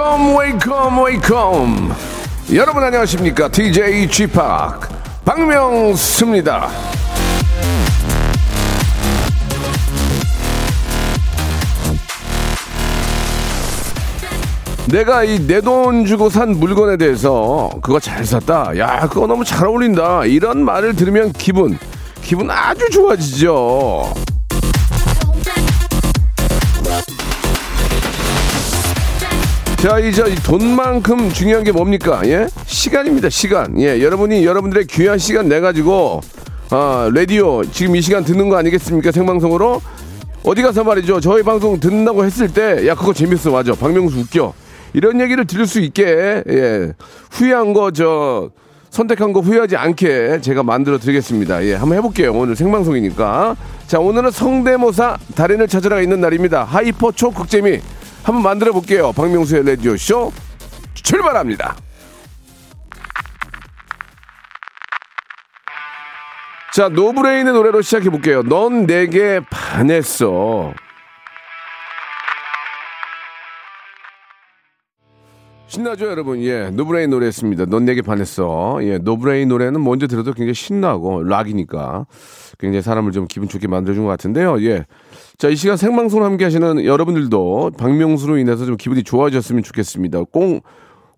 Welcome, welcome, welcome. 여러분 안녕하십니까? DJ Chip 박명수입니다. 내가 이 내 돈 주고 산 물건에 대해서 그거 잘 샀다. 야, 그거 너무 잘 어울린다. 이런 말을 들으면 기분, 기분 아주 좋아지죠. 자, 이제 이 돈만큼 중요한 게 뭡니까? 예? 시간입니다, 시간. 예, 여러분이 여러분들의 귀한 시간 내가지고, 아, 라디오, 지금 이 시간 듣는 거 아니겠습니까? 생방송으로? 어디 가서 말이죠. 저희 방송 듣는다고 했을 때, 야, 그거 재밌어. 맞아. 박명수 웃겨. 이런 얘기를 들을 수 있게, 예. 후회한 거, 저, 선택한 거 후회하지 않게 제가 만들어 드리겠습니다. 예, 한번 해볼게요. 오늘 생방송이니까. 자, 오늘은 성대모사 달인을 찾으러 있는 날입니다. hyper 초극재미 한번 만들어 볼게요. 박명수의 라디오 쇼 출발합니다. 자, 노브레인의 노래로 시작해 볼게요. 넌 내게 반했어. 신나죠, 여러분? 예, 노브레인 노래였습니다. 넌 내게 반했어. 예, 노브레인 노래는 언제 들어도 굉장히 신나고 락이니까 굉장히 사람을 좀 기분 좋게 만들어준 것 같은데요. 예. 자, 이 시간 생방송 함께 하시는 여러분들도 박명수로 인해서 좀 기분이 좋아졌으면 좋겠습니다. 꽁,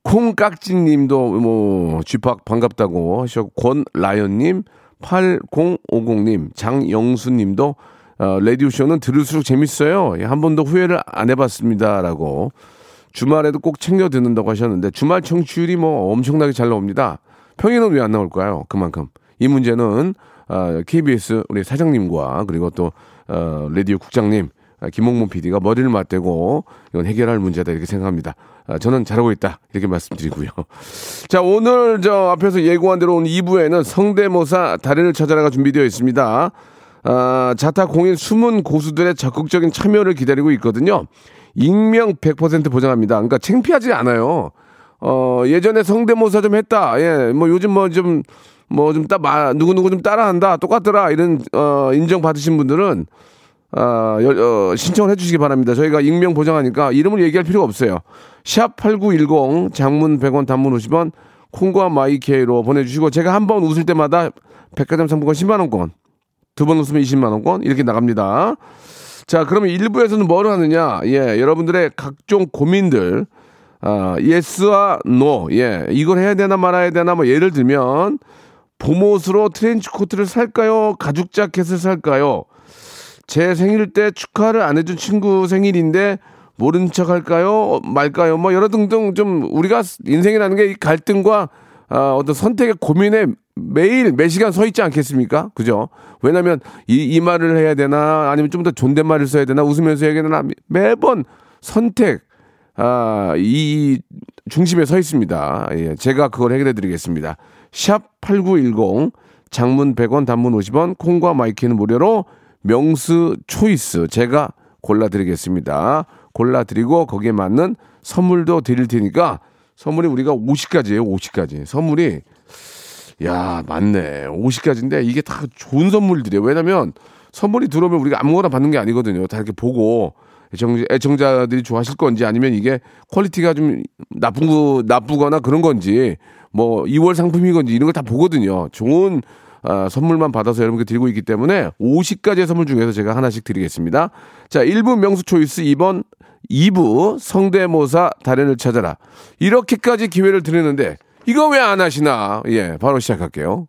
콩깍지 님도 뭐, 쥐팍 반갑다고 하셨고, 권라연 님, 8050 님, 장영수 님도 어, 라디오쇼는 들을수록 재밌어요. 예, 한 번도 후회를 안 해봤습니다 라고. 주말에도 꼭 챙겨 듣는다고 하셨는데 주말 청취율이 뭐 엄청나게 잘 나옵니다. 평일은 왜 안 나올까요? 그만큼 이 문제는 어, KBS 우리 사장님과 그리고 또 어, 라디오 국장님 아, 김홍문 PD가 머리를 맞대고 이건 해결할 문제다 이렇게 생각합니다. 아, 저는 잘하고 있다 이렇게 말씀드리고요. 자 오늘 저 앞에서 예고한 대로 온 2부에는 성대모사 달인을 찾아라가 준비되어 있습니다. 아, 자타 공인 숨은 고수들의 적극적인 참여를 기다리고 있거든요. 익명 100% 보장합니다. 그러니까 창피하지 않아요. 어, 예전에 성대모사 좀 했다. 예, 뭐 요즘 뭐 좀, 뭐 좀 따, 마, 누구누구 좀 따라한다. 똑같더라. 이런, 어, 인정 받으신 분들은, 어, 어, 신청을 해주시기 바랍니다. 저희가 익명 보장하니까 이름을 얘기할 필요가 없어요. 샵 8910 장문 100원 단문 50원 콩과 마이케이로 보내주시고 제가 한 번 웃을 때마다 백화점 상품권 10만원권 두 번 웃으면 20만원권 이렇게 나갑니다. 자, 그러면 1부에서는 뭘 하느냐? 예, 여러분들의 각종 고민들, 아, yes와 no, 예, 이걸 해야 되나 말아야 되나, 뭐, 예를 들면, 봄옷으로 트렌치 코트를 살까요? 가죽 자켓을 살까요? 제 생일 때 축하를 안 해준 친구 생일인데, 모른 척 할까요? 말까요? 뭐, 여러 등등 좀, 우리가 인생이라는 게이 갈등과, 아, 어떤 선택의 고민에 매일 매 시간 서 있지 않겠습니까? 그죠? 왜냐면 이, 이 말을 해야 되나 아니면 좀 더 존댓말을 써야 되나 웃으면서 해야 되나 매번 선택 아, 이 중심에 서 있습니다. 예, 제가 그걸 해결해 드리겠습니다. 샵 8910 장문 100원 단문 50원 콩과 마이케이는 무료로 명수 choice 제가 골라 드리겠습니다. 골라 드리고 거기에 맞는 선물도 드릴 테니까 선물이 우리가 50가지예요. 50가지. 선물이 야, 맞네. 50가지인데 이게 다 좋은 선물들이에요. 왜냐면 선물이 들어오면 우리가 아무거나 받는 게 아니거든요. 다 이렇게 보고 애청, 애청자들이 좋아하실 건지 아니면 이게 quality가 좀 거, 나쁘거나 그런 건지 뭐 이월 상품인 건지 이런 걸 다 보거든요. 좋은 아, 선물만 받아서 여러분께 드리고 있기 때문에 50가지의 선물 중에서 제가 하나씩 드리겠습니다. 자, 1부 명수 choice 2번 2부 성대모사 달인을 찾아라. 이렇게까지 기회를 드리는데 이거 왜 안 하시나? 예, 바로 시작할게요.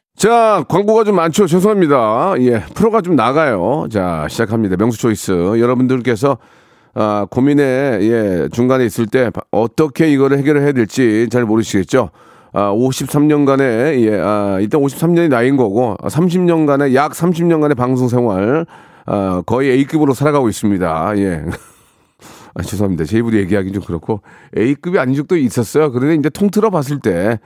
자, 광고가 좀 많죠. 죄송합니다. 예, 프로가 좀 나가요. 자, 시작합니다. 명수 초이스. 여러분들께서 아, 고민에 예, 중간에 있을 때 어떻게 이거를 해결을 해야 될지 잘 모르시겠죠. 아, 53년간의, 예, 아, 일단 53년이 나이인 거고, 30년간의, 약 30년간의 방송 생활, 아, 거의 A급으로 살아가고 있습니다. 예. 아, 죄송합니다. 제 입으로 얘기하기 좀 그렇고, A급이 아닌 적도 있었어요. 그런데 이제 통틀어 봤을 때,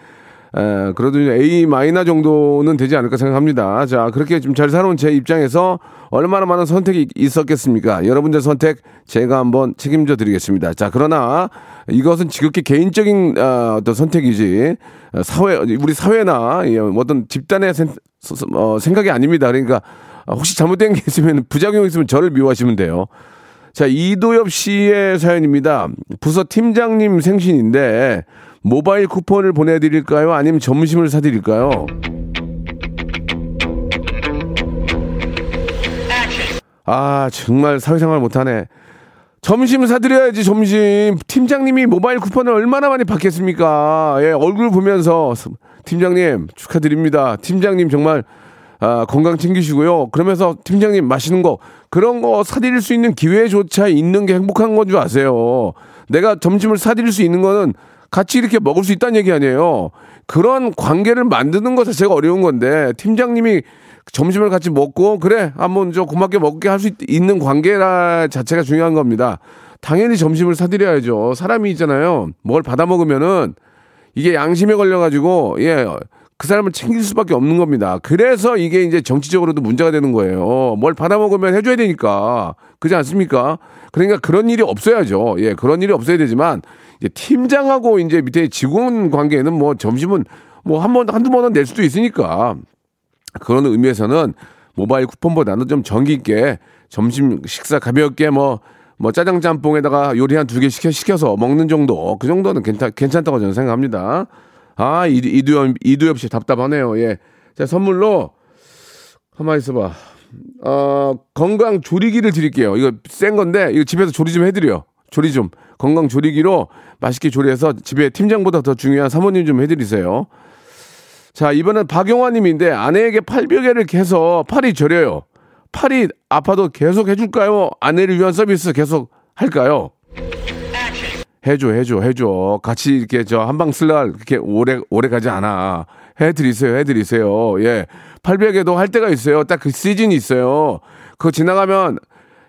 에, 그래도 A 마이너 정도는 되지 않을까 생각합니다. 자, 그렇게 좀 잘 살아온 제 입장에서 얼마나 많은 선택이 있었겠습니까? 여러분들 선택 제가 한번 책임져 드리겠습니다. 자, 그러나 이것은 지극히 개인적인 어, 어떤 선택이지 사회 우리 사회나 예, 어떤 집단의 생, 어, 생각이 아닙니다. 그러니까 혹시 잘못된 게 있으면 부작용 있으면 저를 미워하시면 돼요. 자, 이도엽 씨의 사연입니다. 부서 팀장님 생신인데 모바일 쿠폰을 보내드릴까요? 아니면 점심을 사드릴까요? 아, 정말 사회생활 못하네. 점심 사드려야지, 점심. 팀장님이 모바일 쿠폰을 얼마나 많이 받겠습니까? 예, 얼굴 보면서. 팀장님, 축하드립니다. 팀장님 정말, 아, 건강 챙기시고요. 그러면서 팀장님 맛있는 거, 그런 거 사드릴 수 있는 기회조차 있는 게 행복한 건 줄 아세요. 내가 점심을 사드릴 수 있는 거는 같이 이렇게 먹을 수 있다는 얘기 아니에요. 그런 관계를 만드는 것 자체가 어려운 건데, 팀장님이 점심을 같이 먹고 그래 한번 저 고맙게 먹게 할 수 있는 관계라 자체가 중요한 겁니다. 당연히 점심을 사드려야죠. 사람이 있잖아요. 뭘 받아 먹으면은 이게 양심에 걸려가지고 예. 그 사람을 챙길 수밖에 없는 겁니다. 그래서 이게 이제 정치적으로도 문제가 되는 거예요. 뭘 받아 먹으면 해줘야 되니까. 그렇지 않습니까? 그러니까 그런 일이 없어야죠. 예, 그런 일이 없어야 되지만, 이제 팀장하고 이제 밑에 직원 관계는 뭐 점심은 뭐 한 번, 한두 번은 낼 수도 있으니까. 그런 의미에서는 모바일 쿠폰보다는 좀 정기 있게 점심 식사 가볍게 뭐, 뭐 짜장 짬뽕에다가 요리 한 두 개 시켜, 시켜서 먹는 정도. 그 정도는 괜찮, 괜찮다고 저는 생각합니다. 아, 이, 이두엽, 이두엽 씨 답답하네요. 예. 자, 선물로, 가만히 있어봐. 어, 건강 조리기를 드릴게요. 이거 센 건데, 이거 집에서 조리 좀 해드려. 조리 좀. 건강 조리기로 맛있게 조리해서 집에 팀장보다 더 중요한 사모님 좀 해드리세요. 자, 이번엔 박용화 님인데 아내에게 팔베개를 해서 팔이 저려요. 팔이 아파도 계속 해줄까요? 아내를 위한 서비스 계속 할까요? 해줘, 해줘, 해줘. 같이 이렇게 저 한방 쓸날 그렇게 오래, 오래 가지 않아. 해드리세요, 해드리세요. 예. 팔베개도 할 때가 있어요. 딱 그 시즌이 있어요. 그거 지나가면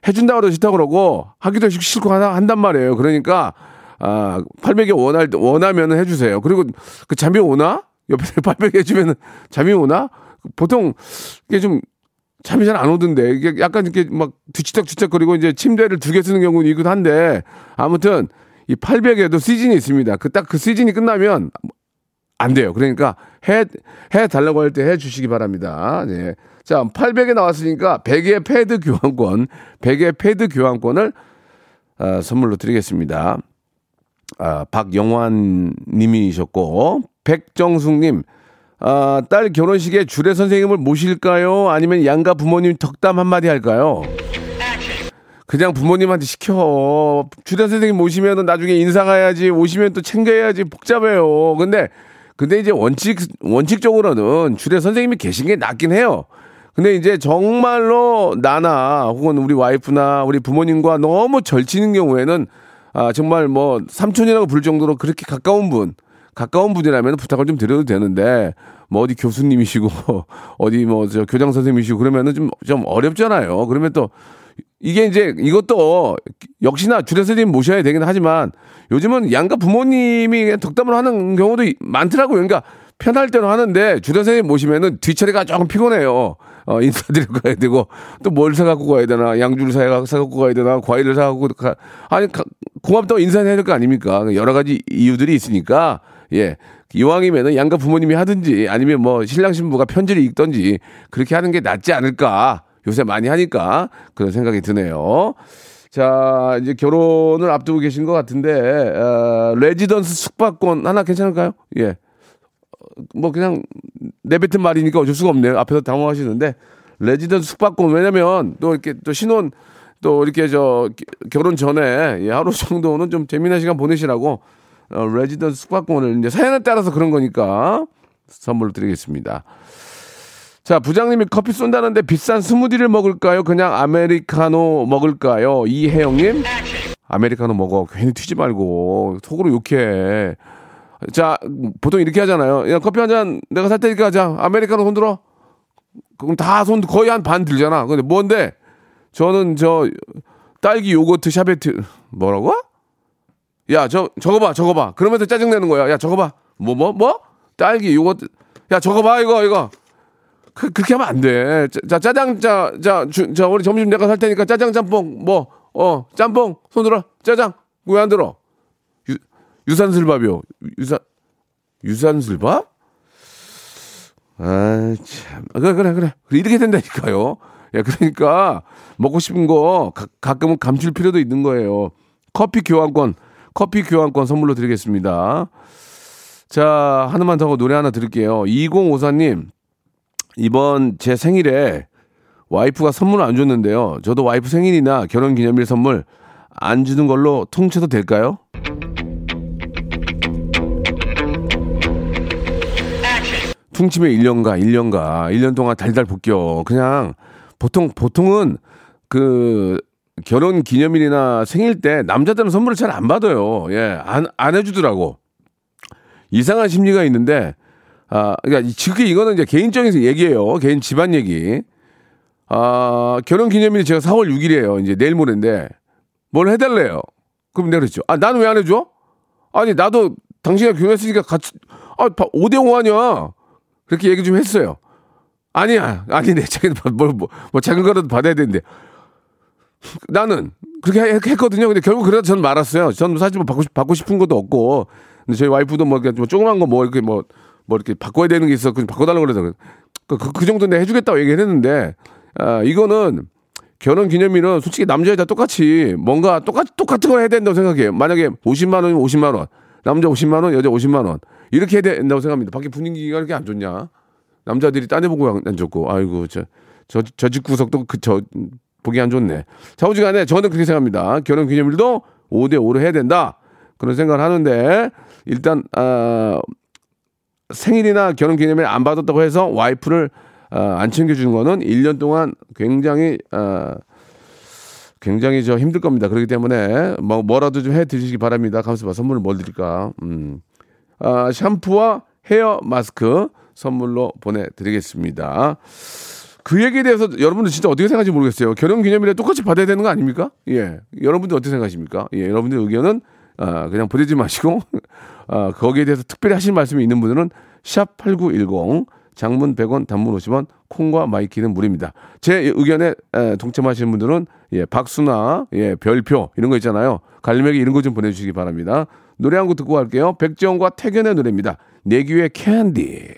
해준다고 해도 싫다고 그러고 하기도 싫고 하나, 한단 말이에요. 그러니까, 아, 팔베개 원할, 원하면 해주세요. 그리고 그 잠이 오나? 옆에서 팔베개 해주면 잠이 오나? 보통 이게 좀 잠이 잘 안 오던데 이게 약간 이렇게 막 뒤치닥뒤치닥 거리고 이제 침대를 두 개 쓰는 경우는 있기도 한데 아무튼 이 팔베개도 시즌이 있습니다. 그 딱그 그 시즌이 끝나면 안 돼요. 그러니까 해, 해 달라고 할 때 해 주시기 바랍니다. 네. 자, 800에 나왔으니까 베개 패드 교환권, 베개 패드 교환권을 어, 선물로 드리겠습니다. 아, 박영환 님이셨고, 백정숙 님, 아, 딸 결혼식에 주례 선생님을 모실까요? 아니면 양가 부모님 덕담 한마디 할까요? 그냥 부모님한테 시켜. 주례 선생님 모시면 나중에 인사 가야지, 오시면 또 챙겨야지, 복잡해요. 근데, 근데 이제 원칙, 원칙적으로는 주례 선생님이 계신 게 낫긴 해요. 근데 이제 정말로 나나 혹은 우리 와이프나 우리 부모님과 너무 절치는 경우에는 아, 정말 뭐 삼촌이라고 부를 정도로 그렇게 가까운 분, 가까운 분이라면 부탁을 좀 드려도 되는데 뭐 어디 교수님이시고 어디 뭐 저 교장 선생님이시고 그러면은 좀 좀 어렵잖아요. 그러면 또 이게 이제 이것도 역시나 주례 선생님 모셔야 되긴 하지만 요즘은 양가 부모님이 덕담을 하는 경우도 많더라고요. 그러니까 편할 때는 하는데 주례 선생님 모시면은 뒤처리가 조금 피곤해요. 어, 인사드리고 가야 되고 또 뭘 사갖고 가야 되나 양주를 사갖고 가야 되나 과일을 사갖고 가 아니 가, 고맙다고 인사해야 될 거 아닙니까? 여러 가지 이유들이 있으니까 예. 이왕이면은 양가 부모님이 하든지 아니면 뭐 신랑 신부가 편지를 읽던지 그렇게 하는 게 낫지 않을까. 요새 많이 하니까 그런 생각이 드네요. 자, 이제 결혼을 앞두고 계신 것 같은데, 어, 레지던스 숙박권 하나 괜찮을까요? 예. 뭐 그냥 내뱉은 말이니까 어쩔 수가 없네요. 앞에서 당황하시는데, 레지던스 숙박권, 왜냐면 또 이렇게 또 신혼 또 이렇게 저 결혼 전에 예, 하루 정도는 좀 재미난 시간 보내시라고 어, 레지던스 숙박권을 이제 사연에 따라서 그런 거니까 선물로 드리겠습니다. 자, 부장님이 커피 쏜다는데 비싼 스무디를 먹을까요? 그냥 아메리카노 먹을까요? 이혜영님? 아메리카노 먹어. 괜히 튀지 말고. 속으로 욕해. 자, 보통 이렇게 하잖아요. 야, 커피 한 잔 내가 살 테니까 자, 아메리카노 손 들어. 그럼 다 손 거의 한 반 들잖아. 근데 뭔데? 저는 저 딸기 요거트 샤베트 뭐라고? 야, 저 저거 봐. 저거 봐. 그러면서 짜증 내는 거야. 야, 저거 봐. 뭐 뭐 뭐? 딸기 요거트 야, 저거 봐. 이거 이거. 그, 그렇게 하면 안 돼. 자, 짜장, 자, 자, 주, 자, 우리 점심 내가 살 테니까 짜장 짬뽕, 뭐, 어, 짬뽕, 손 들어. 짜장. 왜 안 들어? 유, 유산슬밥이요. 유산, 유산슬밥? 아, 참. 아, 그래, 그래, 그래. 이렇게 된다니까요. 야, 그러니까 먹고 싶은 거 가, 가끔은 감출 필요도 있는 거예요. 커피 교환권, 커피 교환권 선물로 드리겠습니다. 자, 하나만 더 노래 하나 들을게요. 2054님, 이번 제 생일에 와이프가 선물을 안 줬는데요. 저도 와이프 생일이나 결혼 기념일 선물 안 주는 걸로 통째도 될까요? 퉁치면 1년가, 1년가, 1년 동안 달달 볶여. 그냥 보통, 보통은 그 결혼 기념일이나 생일 때 남자들은 선물을 잘 안 받아요. 예, 안, 안 해주더라고. 이상한 심리가 있는데, 아, 그러니까 지금 이거는 이제 개인적인 얘기예요. 개인 집안 얘기. 아, 결혼 기념일이 제가 4월 6일이에요. 이제 내일 모레인데 뭘 해달래요. 그럼 내가 그랬죠. 아, 나는 왜 안 해줘? 아니, 나도 당신과 결혼했으니까 같이, 아, 5대5 아니야. 그렇게 얘기 좀 했어요. 아니야. 아니네. 자기는 뭐, 뭐, 뭐 작은 거라도 받아야 되는데. 나는 그렇게 했 거든요. 근데 결국 그래도 저는 말았어요. 저는 사실 뭐 받고, 싶, 받고 싶은 것도 없고. 근데 저희 와이프도 뭐, 뭐 조그만 거 뭐 이렇게 뭐, 뭐 이렇게 바꿔야 되는 게 있어. 그 바꿔달라고 그래서. 그, 그, 그 정도 내가 해주겠다고 얘기를 했는데, 아, 이거는 결혼 기념일은 솔직히 남자 여자 똑같이 뭔가 똑같 똑같은 거 해야 된다고 생각해요. 만약에 50만 원이면 50만 원, 남자 50만 원, 여자 50만 원 이렇게 해야 된다고 생각합니다. 밖에 분위기가 이렇게 안 좋냐? 남자들이 딴 데 보고 안 좋고, 아이고 저 저 저 집 구석도 그 저 보기 안 좋네. 자우지간에 저는 그렇게 생각합니다. 결혼 기념일도 5대 5로 해야 된다 그런 생각을 하는데 일단 아, 생일이나 결혼 기념일 안 받았다고 해서 와이프를 어, 안 챙겨주는 거는 1년 동안 굉장히 어, 굉장히 저 힘들 겁니다. 그렇기 때문에 뭐 뭐라도 좀 해 드시기 바랍니다. 감사합니다. 선물을 뭘 드릴까? 음. 아, 샴푸와 헤어 마스크 선물로 보내드리겠습니다. 그 얘기에 대해서 여러분들 진짜 어떻게 생각하는지 모르겠어요. 결혼 기념일에 똑같이 받아야 되는 거 아닙니까? 예. 여러분들 어떻게 생각하십니까? 예. 여러분들 의견은 아, 그냥 보내지 마시고 아, 거기에 대해서 특별히 하실 말씀이 있는 분들은 샵 8910 장문 100원, 단문 50원, 콩과 마이K는 무료입니다. 제 의견에 에, 동참하시는 분들은 예, 박수나 예, 별표 이런 거 있잖아요. 갈매기 이런 거 좀 보내주시기 바랍니다. 노래 한 곡 듣고 갈게요. 백지영과 택연의 노래입니다. 내 귀에 캔디.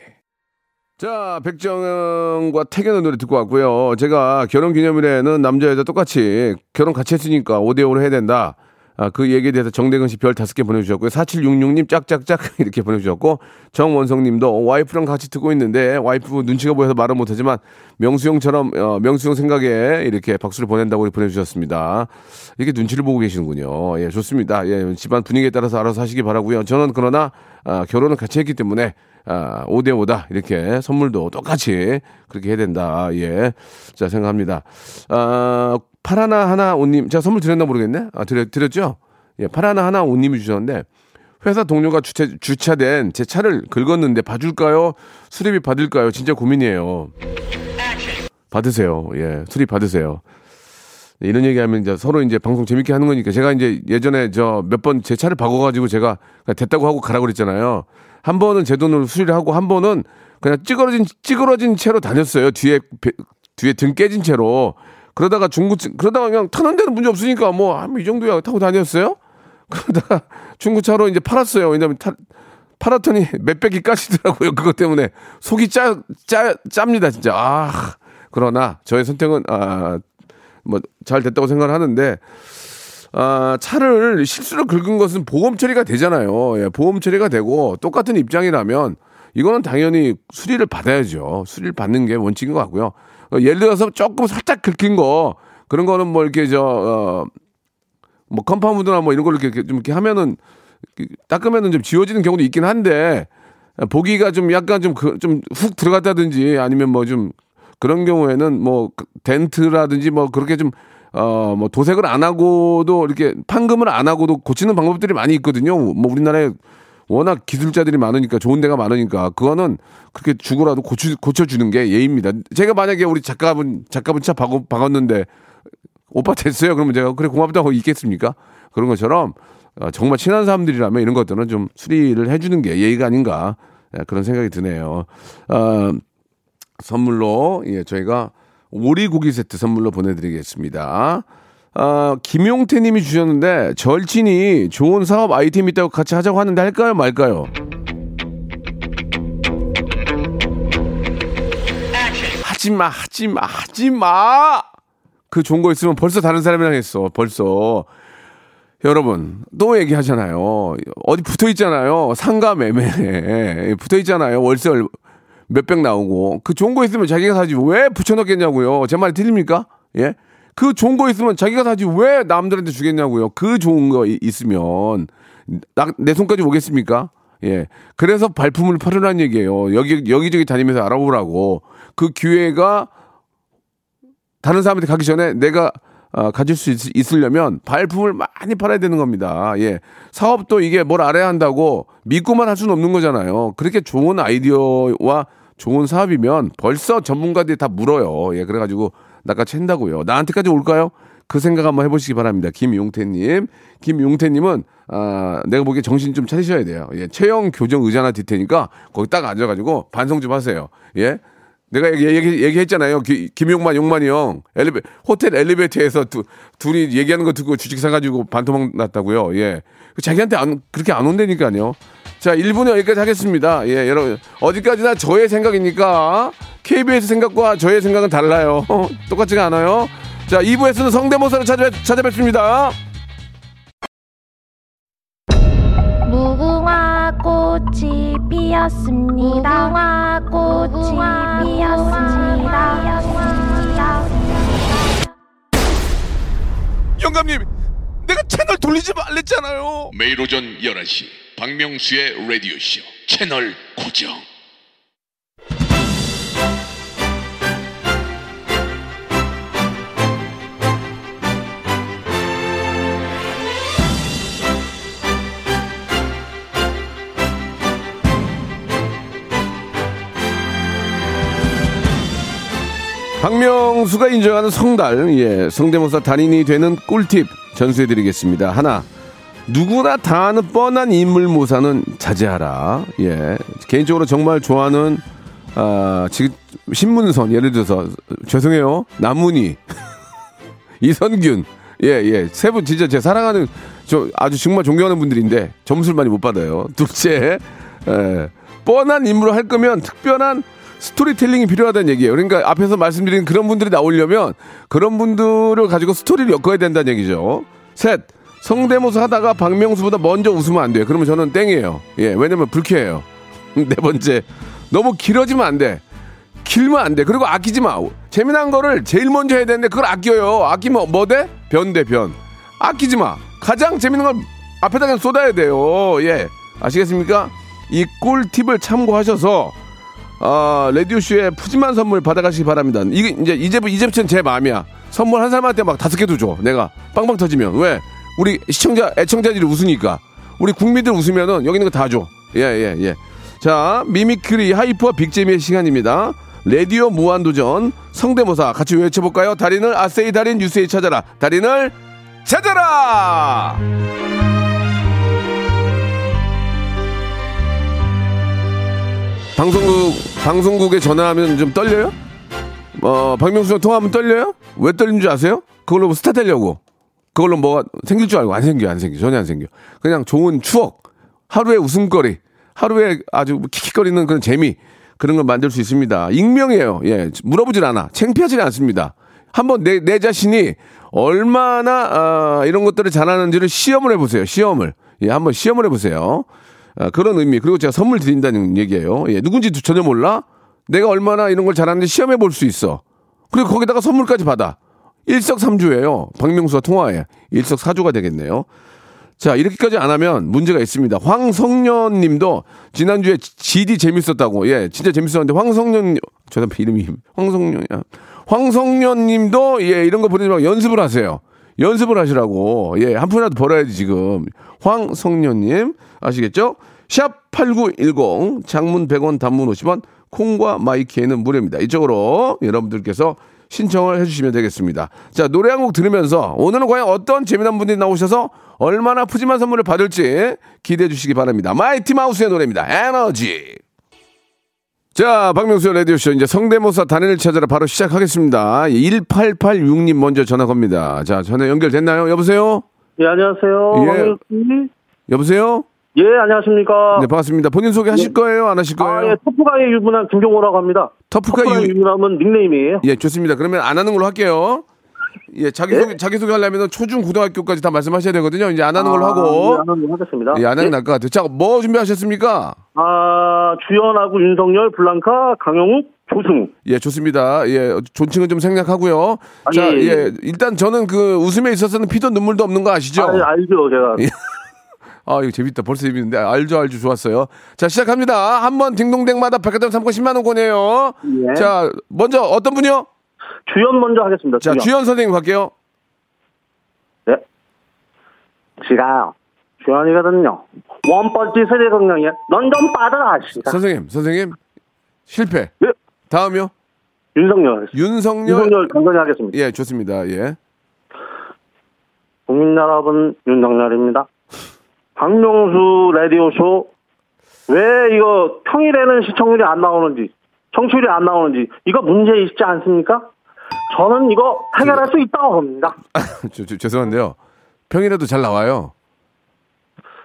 자, 백지영과 택연의 노래 듣고 왔고요. 제가 결혼 기념일에는 남자 여자 똑같이 결혼 같이 했으니까 5대 5로 해야 된다. 아, 그 얘기에 대해서 정대근 씨 별 다섯 개 보내주셨고요. 4766님 짝짝짝 이렇게 보내주셨고, 정원성 님도 와이프랑 같이 듣고 있는데, 와이프 눈치가 보여서 말은 못하지만, 명수형처럼, 어, 명수형 생각에 이렇게 박수를 보낸다고 보내주셨습니다. 이렇게 눈치를 보고 계시는군요. 예, 좋습니다. 예, 집안 분위기에 따라서 알아서 하시기 바라고요 저는 그러나, 아, 결혼을 같이 했기 때문에, 아, 5대5다. 이렇게 선물도 똑같이 그렇게 해야 된다. 예. 자, 생각합니다. 아, 파라나 하나 옷님, 제가 선물 드렸나 모르겠네? 아, 드렸, 드렸죠? 예, 파라나 하나 옷님이 주셨는데, 회사 동료가 주차, 주차된 제 차를 긁었는데 봐줄까요? 수리비 받을까요? 진짜 고민이에요. 받으세요. 예, 수리비 받으세요. 이런 얘기하면 이제 서로 이제 방송 재밌게 하는 거니까 제가 이제 예전에 저 몇 번 제 차를 바꿔가지고 제가 됐다고 하고 가라고 그랬잖아요. 한 번은 제 돈으로 수리를 하고 한 번은 그냥 찌그러진 찌그러진 채로 다녔어요. 뒤에 뒤에 등 깨진 채로 그러다가 중고 그러다가 그냥 타는 데는 문제 없으니까 뭐한이 정도야 타고 다녔어요. 그러다가 중고차로 이제 팔았어요. 왜냐면 타, 팔았더니 몇백이 까시더라고요. 그것 때문에 속이 짜, 짜, 짭니다, 진짜. 아, 그러나 저의 선택은, 아, 뭐, 잘 됐다고 생각을 하는데, 아, 차를 실수로 긁은 것은 보험 처리가 되잖아요. 예, 보험 처리가 되고 똑같은 입장이라면 이거는 당연히 수리를 받아야죠. 수리를 받는 게 원칙인 것 같고요. 어, 예를 들어서 조금 살짝 긁힌 거 그런 거는 뭐 이렇게 저 어, 뭐 compound나 뭐 이런 걸 이렇게 좀 이렇게 하면은 닦으면은 좀 지워지는 경우도 있긴 한데 보기가 좀 약간 좀 좀 훅 들어갔다든지 아니면 뭐 좀 그런 경우에는 뭐 그 dent라든지 뭐 그렇게 좀 어, 뭐 도색을 안 하고도 이렇게 판금을 안 하고도 고치는 방법들이 많이 있거든요. 뭐 우리나라에 워낙 기술자들이 많으니까 좋은 데가 많으니까 그거는 그렇게 죽으라도 고쳐 고쳐주는 게 예입니다. 제가 만약에 우리 작가분 작가분 차 박았, 박았는데 오빠 됐어요. 그러면 제가 그래 고맙다고 있겠습니까? 그런 것처럼 어, 정말 친한 사람들이라면 이런 것들은 좀 수리를 해주는 게 예의가 아닌가 예, 그런 생각이 드네요. 어, 선물로 예 저희가 오리고기 세트 선물로 보내드리겠습니다. 아, 김용태 님이 주셨는데 절친이 좋은 사업 아이템 있다고 같이 하자고 하는데 할까요 말까요? 하지마 하지마 하지마! 그 좋은 거 있으면 벌써 다른 사람이랑 했어 벌써. 여러분 또 얘기하잖아요. 어디 붙어 있잖아요. 상가 매매 붙어 있잖아요. 월세 몇백 나오고. 그 좋은 거 있으면 자기가 사지 왜 붙여넣겠냐고요. 제 말이 틀립니까? 예? 그 좋은 거 있으면 자기가 사지 왜 남들한테 주겠냐고요. 그 좋은 거 있으면 나, 내 손까지 오겠습니까? 예. 그래서 발품을 팔으라는 얘기예요. 여기 여기저기 다니면서 알아보라고. 그 기회가 다른 사람한테 가기 전에 내가 어, 가질 수 있, 으려면 발품을 많이 팔아야 되는 겁니다. 예. 사업도 이게 뭘 알아야 한다고 믿고만 할 수는 없는 거잖아요. 그렇게 좋은 아이디어와 좋은 사업이면 벌써 전문가들이 다 물어요. 예. 그래가지고 낚아챈다고요. 나한테까지 올까요? 그 생각 한번 해보시기 바랍니다. 김용태님. 김용태님은, 아, 내가 보기에 정신 좀 차리셔야 돼요. 예, 채용 교정 의자나 뒷 테니까 거기 딱 앉아가지고 반성 좀 하세요. 예. 내가 얘기, 얘기, 얘기했잖아요. 기, 김용만, 용만이 형. 엘리베, 호텔 엘리베이터에서 두, 둘이 얘기하는 거 듣고 주식 사가지고 반토막 났다고요. 예. 자기한테 안, 그렇게 안 온다니까요. 자, 1분에 여기까지 하겠습니다. 예, 여러분. 어디까지나 저의 생각이니까 KBS 생각과 저의 생각은 달라요. 똑같지가 않아요. 자, 2부에서는 성대모사를 찾아, 찾아뵙습니다. 무궁화 꽃이 피었습니다. 무궁화 꽃이 피었습니다. 영감님, 내가 채널 돌리지 말랬잖아요. 매일 오전 11시 박명수의 라디오쇼 채널 고정 박명수가 인정하는 성달, 예, 성대모사 달인이 되는 꿀팁 전수해드리겠습니다. 하나, 누구나 다 아는 뻔한 인물 모사는 자제하라. 예, 개인적으로 정말 좋아하는 아, 지금 신문선 예를 들어서 죄송해요 남문희 이선균 예 예 세 분 진짜 제 사랑하는 저 아주 정말 존경하는 분들인데 점수를 많이 못 받아요. 둘째 예, 뻔한 인물을 할 거면 특별한 스토리텔링이 필요하다는 얘기예요. 그러니까 앞에서 말씀드린 그런 분들이 나오려면 그런 분들을 가지고 스토리를 엮어야 된다는 얘기죠. 셋, 성대모사 하다가 박명수보다 먼저 웃으면 안 돼요. 그러면 저는 땡이에요. 예, 왜냐면 불쾌해요. 네 번째, 너무 길어지면 안 돼. 길면 안 돼. 그리고 아끼지 마. 재미난 거를 제일 먼저 해야 되는데 그걸 아껴요. 아끼면 뭐 돼? 변 돼, 변. 아끼지 마. 가장 재밌는 걸 앞에다 그냥 쏟아야 돼요. 예. 아시겠습니까? 이 꿀팁을 참고하셔서 아, 라디오쇼에 푸짐한 선물 받아가시기 바랍니다. 이게 이제 이제부 이제부터는 제 마음이야. 선물 한 사람한테 막 다섯 개도 줘. 내가 빵빵 터지면 왜? 우리 시청자 애청자들이 웃으니까 우리 국민들 웃으면은 여기 있는 거 다 줘. 예 예, 예. 자 mimicry hyper big재미의 시간입니다. 라디오 무한도전 성대모사 같이 외쳐볼까요? 달인을 아세이 달인 뉴스에 찾아라. 달인을 찾아라. 방송국 방송국에 전화하면 좀 떨려요? 어 박명수랑 통화하면 떨려요? 왜 떨리는 줄 아세요? 그걸로 뭐 스타 되려고. 그걸로 뭐가 생길 줄 알고 안 생겨 안 생겨 전혀 안 생겨. 그냥 좋은 추억, 하루의 웃음거리, 하루의 아주 킥킥거리는 그런 재미 그런 걸 만들 수 있습니다. 익명이에요. 예, 물어보질 않아. 창피하지 않습니다. 한번 내, 내 자신이 얼마나 아, 이런 것들을 잘하는지를 시험을 해보세요. 시험을. 예, 한번 시험을 해보세요. 아, 그런 의미. 그리고 제가 선물 드린다는 얘기예요. 예, 누군지 전혀 몰라? 내가 얼마나 이런 걸 잘하는지 시험해 볼 수 있어. 그리고 거기다가 선물까지 받아. 일석삼조예요. 박명수와 통화해. 일석사조가 되겠네요. 자, 이렇게까지 안 하면 문제가 있습니다. 황성년 님도 지난주에 GD 재밌었다고. 예, 진짜 재밌었는데 황성년, 저 사람 이름이 황성년이야. 황성년 님도 예, 이런 거 보내지 말고 연습을 하세요. 연습을 하시라고. 예, 한 푼이라도 벌어야지 지금. 황성년 님. 아시겠죠? 샵 8910 장문 100원 단문 50원 콩과 마이키에는 무료입니다. 이쪽으로 여러분들께서 신청을 해주시면 되겠습니다. 자 노래 한 곡 들으면서 오늘은 과연 어떤 재미난 분들이 나오셔서 얼마나 푸짐한 선물을 받을지 기대해 주시기 바랍니다. 마이티 마우스의 노래입니다. 에너지. 자, 박명수의 라디오쇼. 이제 성대모사 단연을 찾아라 바로 시작하겠습니다. 1886님 먼저 전화 겁니다. 자, 전화 연결됐나요? 여보세요? 예, 안녕하세요. 예. 여보세요? 예, 안녕하십니까. 네, 반갑습니다. 본인 소개 하실 거예요? 안 하실 거예요? 아, 예, 터프가의 유부남 김경호라고 합니다. 터프가 터프가의 유, 유부남은 닉네임이에요. 예, 좋습니다. 그러면 안 하는 걸로 할게요. 예, 자기소개, 네? 자기소개 하려면 초중, 고등학교까지 다 말씀하셔야 되거든요. 이제 안 하는 걸로 아, 하고. 예, 하는 걸로 하겠습니다. 예, 안 하는 예? 게 나을 것 같아요. 자, 뭐 준비하셨습니까? 아, 주연하고 윤석열, 블랑카, 강영욱, 조승우. 예, 좋습니다. 예, 존칭은 좀 생략하고요. 아, 자, 예, 예, 예. 일단 저는 그 웃음에 있어서는 피도 눈물도 없는 거 아시죠? 아, 예, 알죠, 제가. 예. 아, 이거 재밌다. 벌써 재밌는데. 알죠, 알죠. 좋았어요. 자, 시작합니다. 한 번 딩동댕마다 백화점 상품 10만원권이에요. 예. 자, 먼저 어떤 분이요? 주연 먼저 하겠습니다. 자, 주연. 주연 선생님 갈게요. 네. 제가요, 주연이거든요. 원벌지 세대. 넌좀 빠져라, 씨가. 선생님, 선생님. 실패. 네. 다음이요. 윤석열. 윤석열. 윤석열 강건히 하겠습니다. 예, 좋습니다. 예. 국민 여러분, 윤석열입니다. 박명수 라디오쇼, 왜 이거 평일에는 시청률이 안 나오는지, 청취율이 안 나오는지, 이거 문제 있지 않습니까? 저는 이거 해결할 수 있다고 봅니다. 저, 저, 죄송한데요. 평일에도 잘 나와요.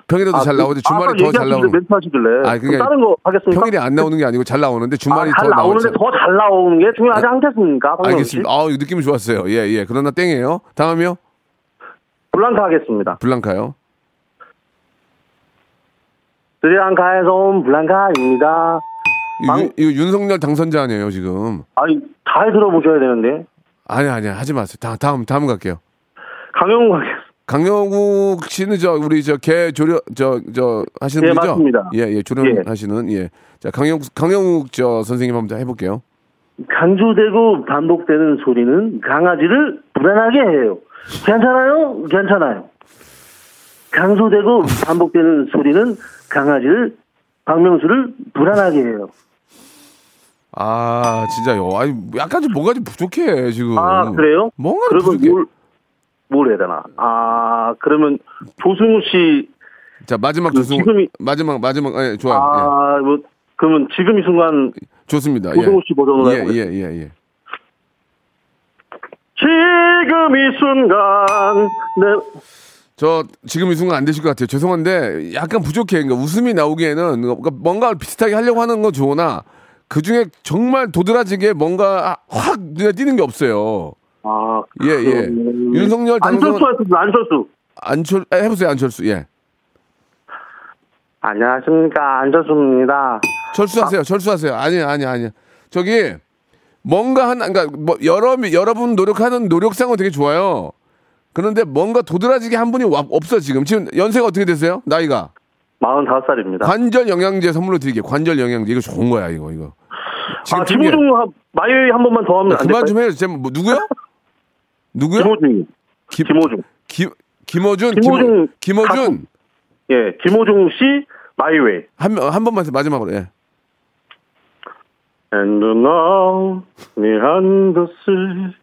평일에도 잘 그- 나오는데 주말이 더 잘 나오는 멘트 하시길래. 아, 그게 다른 거 하겠습니까? 평일에 안 나오는 게 아니고 잘 나오는데 주말이 아, 잘더 나오는데. 더 잘 나오는 게 중요하지 않겠습니까? 박명수 씨? 알겠습니다. 아, 느낌이 좋았어요. 예, 예. 그러나 땡이에요. 다음이요. 블랑카 하겠습니다. 블랑카요. 스리랑카에서 온 블랑카입니다. 윤- 이거 윤석열 당선자 아니에요, 지금. 아니, 잘 들어보셔야 되는데. 아니, 아니, 하지 마세요. 다, 다음, 다음 갈게요. 강영욱 하겠습니다. 강영욱 씨는 저, 우리 저, 개 조련, 저, 저, 하시는 예, 분이죠? 맞습니다. 예, 예, 예. 조련하시는, 예. 자, 강영욱, 강영욱 저 선생님 한번 해 볼게요. 강조되고 반복되는 소리는 강아지를 불안하게 해요. 괜찮아요? 괜찮아요. 강조되고 반복되는 소리는 강아지를 박명수를 불안하게 해요. 아, 진짜요. 아니, 약간 좀 뭔가 좀 부족해, 지금. 아 그래요? 뭔가 좀 그러면 부족해. 뭘, 뭘 해야 되나? 아 그러면 조승우 씨 자, 마지막 그 조승우. 지금이- 마지막, 마지막, 예, 좋아요. 아, 뭐, 그러면 지금 이 순간 예. 좋습니다. 조승우 씨 버전으로 예, 해보겠습니다. 예, 예, 예. 지금 이 순간 내 저 지금 이 순간 안 되실 것 같아요. 죄송한데 약간 부족해. 그러니까 웃음이 나오기에는 그러니까 뭔가 비슷하게 하려고 하는 건 좋으나 그 중에 정말 도드라지게 뭔가 확 눈에 띄는 게 없어요. 아, 예, 예. 그럼- 윤석열 당선 안철수. 안철수. 안철 아, 해보세요 안철수 예 안녕하십니까 안철수입니다. 철수하세요 철수하세요 아니 아니 아니 저기 뭔가 하나 그러니까 뭐 여러 여러분 노력하는 노력상은 되게 좋아요. 그런데 뭔가 도드라지게 한 분이 와- 없어 지금 지금 연세가 어떻게 되세요 나이가 45살입니다. 관절 영양제 선물로 드릴게요. 관절 영양제 이거 좋은 거야 이거 이거. 아, 준비해. 김호중 한- 마이웨이 한 번만 더 하면 야, 안 그만 될까요? 좀 해요. 지금 뭐 누구요? 누구요? 김호중. 김- 김호중. 김 김어준 김호중 김, 어준 가수. 예, 김호중 씨 마이웨이. 한, 명- 한 번만 마지막으로 예. And now 네한 것을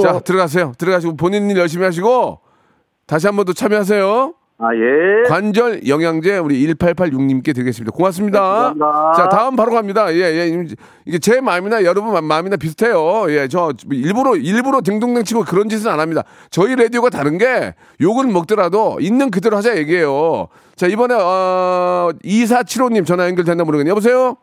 자 들어가세요. 들어가시고 본인 일 열심히 하시고 다시 한 번 더 참여하세요. 아 예. 관절 영양제 우리 1886님께 드리겠습니다. 고맙습니다. 감사합니다. 자 다음 바로 갑니다. 예 예. 이게 제 마음이나 여러분 마- 마음이나 비슷해요. 예 저 일부러 일부러 딩동댕 치고 그런 짓은 안 합니다. 저희 라디오가 다른 게 욕을 먹더라도 있는 그대로 하자 얘기예요. 자 이번에 어 2475님 전화 연결됐나 모르겠네요. 여보세요.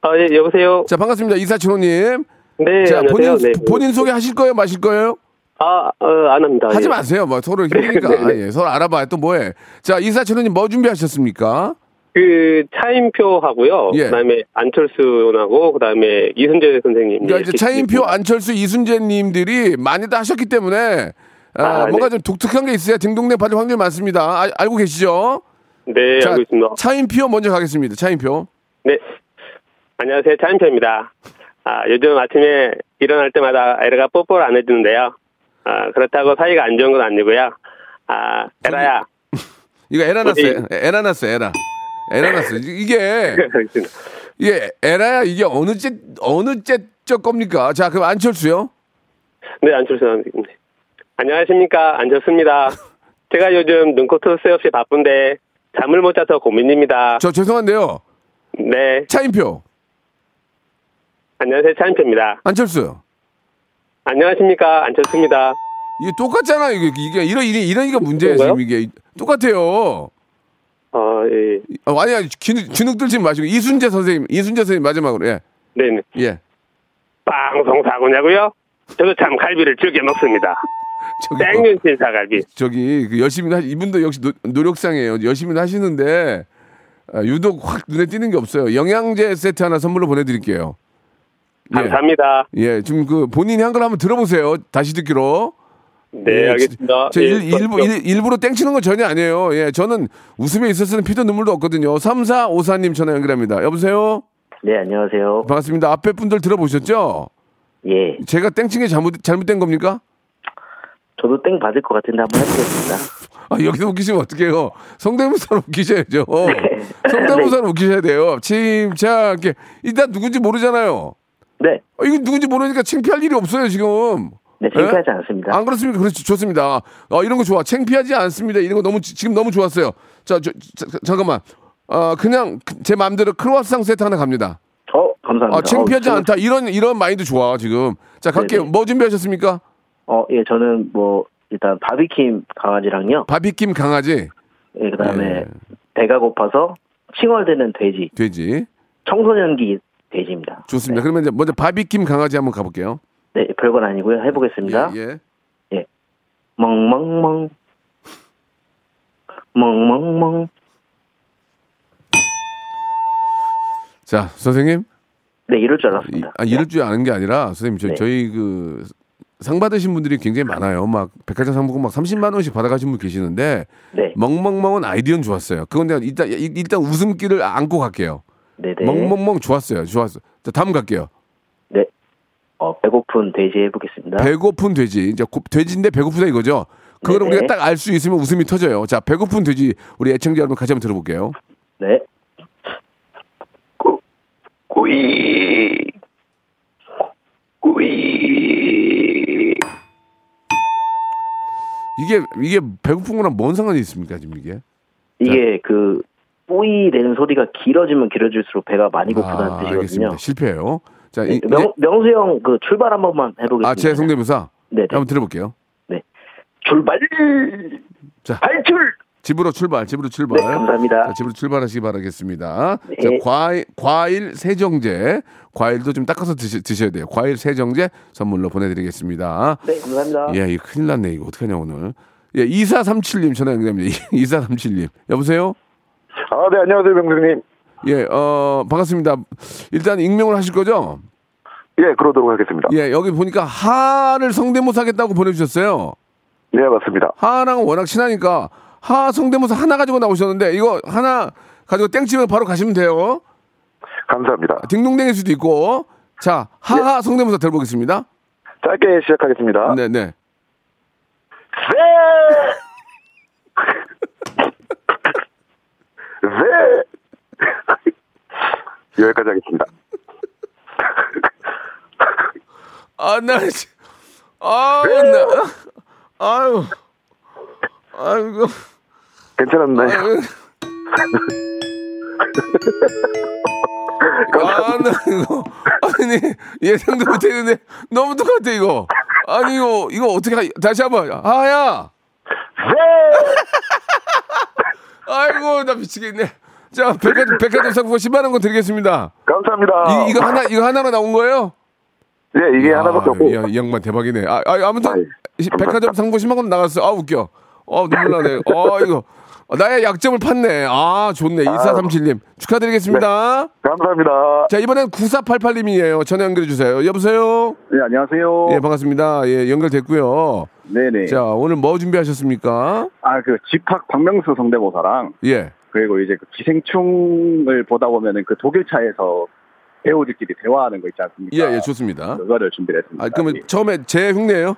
아, 예, 여보세요. 자 반갑습니다. 2475님. 네, 자 안녕하세요. 본인 네. 본인 소개 하실 거예요, 마실 거예요? 아, 어, 안 합니다. 하지 예. 마세요. 뭐 서로 힘드니까. 네, 네. 예, 서로 알아봐야 또 뭐해. 자, 이사철님 뭐 준비하셨습니까? 그 차인표 하고요. 예. 그다음에 안철수 의원하고 그다음에 이순재 선생님. 그러니까 이제 차인표. 안철수, 이순재님들이 많이들 하셨기 때문에 아, 아, 뭔가 네. 좀 독특한 게 있어야 딩동댕 받을 확률이 많습니다. 아, 알고 계시죠? 네, 자, 알고 있습니다. 차인표 먼저 가겠습니다. 차인표. 네. 안녕하세요. 차인표입니다. 아, 요즘 아침에 일어날 때마다 에라가 뽀뽀를 안 해주는데요. 아, 그렇다고 사이가 안 좋은 건 아니고요. 아, 에러야. 이거 에러? 났어요. 에러 났어요. 에러. 에러 났어. 이게. 이게 에러야 이게 어느 째 어느 째적 겁니까? 자 그럼 안철수요. 네, 안철수 님 네. 안녕하십니까. 안철수입니다. 제가 요즘 눈코 뜰 새 없이 바쁜데 잠을 못 자서 고민입니다. 저 죄송한데요. 네. 차인표 안녕하세요. 차인표입니다. 안철수. 안녕하십니까. 안철수입니다. 이게 똑같잖아 이게 이게 이런 이런 이러니까 문제예요? 지금 이게 똑같아요. 어, 예. 어, 아니 아니 주눅, 주눅 들지 마시고 이순재 선생님 이순재 선생님 마지막으로 예 네네. 예. 방송 사고냐고요? 저도 참 갈비를 즐겨 먹습니다. 저기 어, 땡윤신 사갈비. 저기 그 열심히 하 이분도 역시 노, 노력상이에요. 열심히 하시는데 아, 유독 확 눈에 띄는 게 없어요. 영양제 세트 하나 선물로 보내드릴게요. 예. 감사합니다. 예, 지금 그 본인이 한 걸 한번 들어보세요. 다시 듣기로. 네, 예, 알겠습니다. 저 예, 일, 일, 일부러 땡치는 건 전혀 아니에요. 예, 저는 웃음에 있어서는 피도 눈물도 없거든요. 3454님 전화 연결합니다. 여보세요? 네, 안녕하세요. 반갑습니다. 앞에 분들 들어보셨죠? 예, 제가 땡친 게 잘못, 잘못된 겁니까? 저도 땡 받을 것 같은데 한번 해보겠습니다. 아, 여기서 웃기시면 어떡해요? 성대모사로 웃기셔야죠. 네. 성대모사로 웃기셔야 돼요. 침착하게. 일단 누군지 모르잖아요. 네, 어, 이거 누군지 모르니까 창피할 일이 없어요, 지금. 네, 창피하지 않습니다. 안 그렇습니까? 그렇지, 좋습니다. 어, 이런 거 좋아. 창피하지 않습니다. 이런 거 너무, 지- 지금 너무 좋았어요. 자, 저, 자, 잠깐만. 어, 그냥 그- 제 마음대로 크로아상 세트 하나 갑니다. 어, 감사합니다. 아, 창피하지 어, 저- 않다. 이런, 이런 마인드 좋아, 지금. 자, 갈게요. 네네. 뭐 준비하셨습니까? 어, 예, 저는 뭐 일단 바비킴 강아지랑요. 바비킴 강아지, 예, 그 다음에 예. 배가 고파서 칭얼대는 돼지, 돼지. 청소년기 돼지입니다. 좋습니다. 그러면 이제 먼저 바비킴 강아지 한번 가볼게요. 네, 별건 아니고요. 해보겠습니다. 예, 예. 멍멍멍, 멍멍멍. 자, 선생님. 네, 이럴 줄 이, 알았습니다. 아, 이럴 줄 아는 게 아니라, 선생님, 저, 네. 저희 그, 상 받으신 분들이 굉장히 많아요. 막, 백화점 상품권 막 30만 원씩 받아가신 분 계시는데, 네, 멍멍멍은 아이디어는 좋았어요. 그건 내가 일단, 이- 일단 웃음기를 안고 갈게요. 네, 네. 멍멍멍 좋았어요. 좋았어. 자, 다음 갈게요. 네. 어, 배고픈 돼지 해보겠습니다. 배고픈 돼지. 이제 고- 돼지인데 배고프다 이거죠? 그걸 네네. 우리가 딱 알 수 있으면 웃음이 터져요. 자, 배고픈 돼지. 우리 애청자 여러분 같이 한번 들어볼게요. 네. 구이. 구이. 이게, 이게 배고픈 거랑 뭔 상관이 있습니까, 지금 이게? 이게 그 뿌이 내는 소리가 길어지면 길어질수록 배가 많이 고프다는 아, 뜻이거든요. 알겠습니다. 실패예요. 자, 네, 이, 명, 명수 형 그 출발 한 번만 해보겠습니다. 아, 제 성대모사. 네, 네. 한번 들어볼게요. 출발. 자. 발출. 집으로 출발, 집으로 출발. 네, 감사합니다. 자, 집으로 출발하시기 바라겠습니다. 네. 자, 과일, 과일 세정제. 과일도 좀 닦아서 드시, 드셔야 돼요. 과일 세정제 선물로 보내드리겠습니다. 네, 감사합니다. 예, 이거 큰일 났네. 이거 어떡하냐, 오늘. 예, 2437님 전화 연결합니다. 2437님. 여보세요? 아, 네, 안녕하세요, 명수님. 예, 어, 반갑습니다. 일단 익명을 하실 거죠? 예, 그러도록 하겠습니다. 예, 여기 보니까 하를 성대모사 하겠다고 보내주셨어요. 네, 맞습니다. 하랑 워낙 친하니까 하 성대모사 하나 가지고 나오셨는데 이거 하나 가지고 땡치면 바로 가시면 돼요. 감사합니다. 딩동댕일 수도 있고. 자, 하하 성대모사 들어보겠습니다. 짧게 시작하겠습니다. 네, 네. 네! 여기까지 하겠습니다. 아, 나, 지- 아, 나, 아유, 아이고, 괜찮았나요? 아유. 아, 나 이거, 아니, 예상도 못했는데 너무 똑같아, 이거. 아니, 이거, 이거 어떻게, 하, 다시 한 번. 하야! 아이고, 나 미치겠네. 자, 백화점, 백화점 상품 10만원 건 드리겠습니다. 감사합니다. 이, 이거 하나, 이거 하나로 나온 거예요? 네, 이게 하나밖에 없고. 야, 이 양반 대박이네. 아, 아 아무튼 이 감사합니다. 백화점 상품 10만 원 나갔어. 아 웃겨. 어 눈물 나네. 어 이거 어, 나의 약점을 팠네. 아 좋네. 2437님 축하드리겠습니다. 감사합니다. 자 이번엔 9488님이에요. 전화 연결해 주세요. 여보세요. 네, 안녕하세요. 예 반갑습니다. 예 연결됐고요. 네네. 자 오늘 뭐 준비하셨습니까? 아, 그 집합 박명수 성대모사랑 예. 그리고 이제 그 기생충을 보다 보면은 그 독일차에서 배우들끼리 대화하는 거 있지 않습니까? 예, 예, 좋습니다. 그거를 준비를 했습니다. 아 그러면 처음에 제 흉내예요?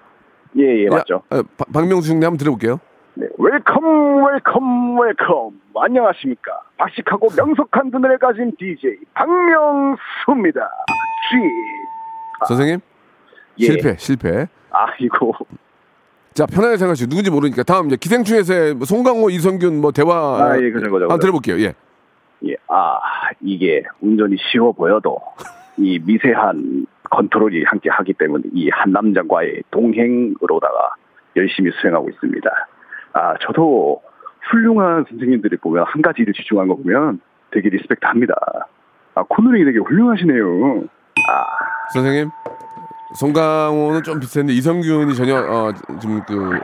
예, 예, 맞죠. 야, 아, 박- 박명수 흉내 한번 들어볼게요. 네, welcome, welcome, welcome. 안녕하십니까. 박식하고 명석한 두뇌를 가진 DJ 박명수입니다. 쥐. 선생님 예. 실패 실패. 아이고. 자 편하게 생각하시고 누군지 모르니까 다음 이제 기생충에서의 뭐 송강호 이선균 뭐 대화 아, 예, 그죠, 그죠, 한번. 들어볼게요. 예. 예, 아, 이게 운전이 쉬워 보여도 이 미세한 컨트롤이 함께 하기 때문에 이 한 남자과의 동행으로다가 열심히 수행하고 있습니다. 아, 저도 훌륭한 선생님들이 보면 한 가지 일을 집중한 거 보면 되게 respect 합니다. 아, 코너링이 되게 훌륭하시네요. 아, 선생님 송강호는 좀 비슷한데 이선균이 전혀 어, 좀 그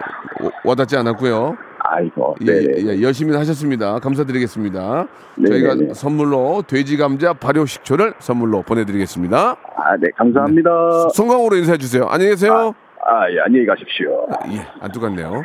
와닿지 않았고요. 아이고, 예, 네. 예, 열심히 하셨습니다. 감사드리겠습니다. 네, 저희가 네, 네. 선물로 돼지 감자 발효 식초를 선물로 보내드리겠습니다. 아, 네, 감사합니다. 송강호로 인사해 주세요. 안녕히 계세요. 아, 예, 안녕히 가십시오. 예, 안 똑같네요.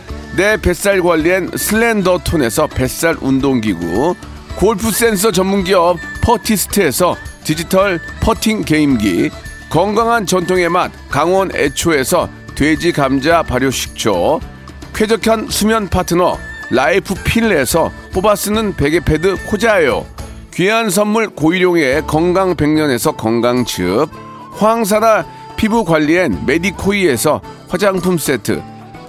내 뱃살 관리엔 슬렌더 톤에서 뱃살 운동기구, 골프 센서 전문기업 퍼티스트에서 디지털 퍼팅 게임기, 건강한 전통의 맛 강원 애초에서 돼지 감자 발효 식초, 쾌적한 수면 파트너 라이프 필에서 뽑아 쓰는 베개 패드 코자요, 귀한 선물 고일용의 건강 백년에서 건강즙, 황사철 피부 관리엔 메디코이에서 화장품 세트,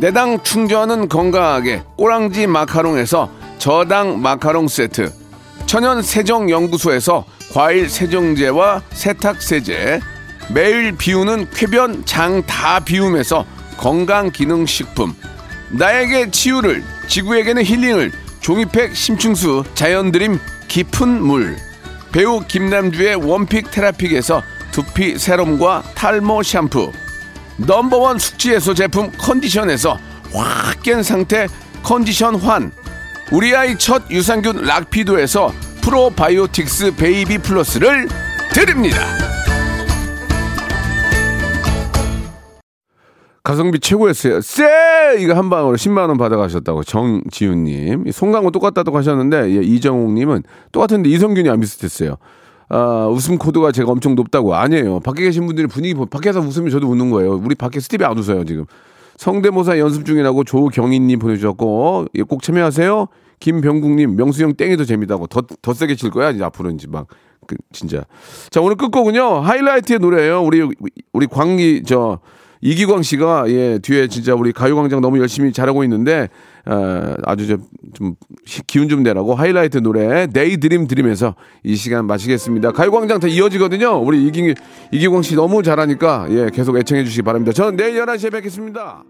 내당 충전은 건강하게 꼬랑지 마카롱에서 저당 마카롱 세트, 천연 세정 연구소에서 과일 세정제와 세탁 세제, 매일 비우는 쾌변 장 다 비움에서 건강 기능 식품, 나에게 치유를 지구에게는 힐링을 종이팩 심층수 자연드림 깊은 물 배우 김남주의 원픽 테라픽에서 두피 세럼과 탈모 샴푸 넘버원 숙취해소 제품 컨디션에서 확 깬 상태 컨디션 환 우리 아이 첫 유산균 락피도에서 프로바이오틱스 베이비 플러스를 드립니다. 가성비 최고였어요. 쎄! 이거 한 방으로 10만원 받아가셨다고 정지훈님. 송강호 똑같다고 하셨는데, 예, 이정욱님은 똑같은데 이성균이 안 비슷했어요. 아, 웃음 코드가 제가 엄청 높다고. 아니에요. 밖에 계신 분들이 분위기, 보- 밖에서 웃으면 저도 웃는 거예요. 우리 밖에 스티비 안 웃어요, 지금. 성대모사 연습 중이라고 조경희님 보내주셨고, 예, 꼭 참여하세요. 김병국님, 명수형 땡이도 재밌다고. 더, 더 세게 칠 거야, 이제 앞으로는 이제 막. 그, 진짜. 자, 오늘 끝곡은요, 하이라이트의 노래예요 우리, 우리 광기, 저, 이기광 씨가 예 뒤에 진짜 우리 가요광장 너무 열심히 잘하고 있는데 어, 아주 좀, 좀 히- 기운 좀 내라고 하이라이트 노래 Daydream Dream에서 이 시간 마치겠습니다. 가요광장 다 이어지거든요. 우리 이기 이기광 씨 너무 잘하니까 예 계속 애청해 주시기 바랍니다. 저는 내일 11시에 뵙겠습니다.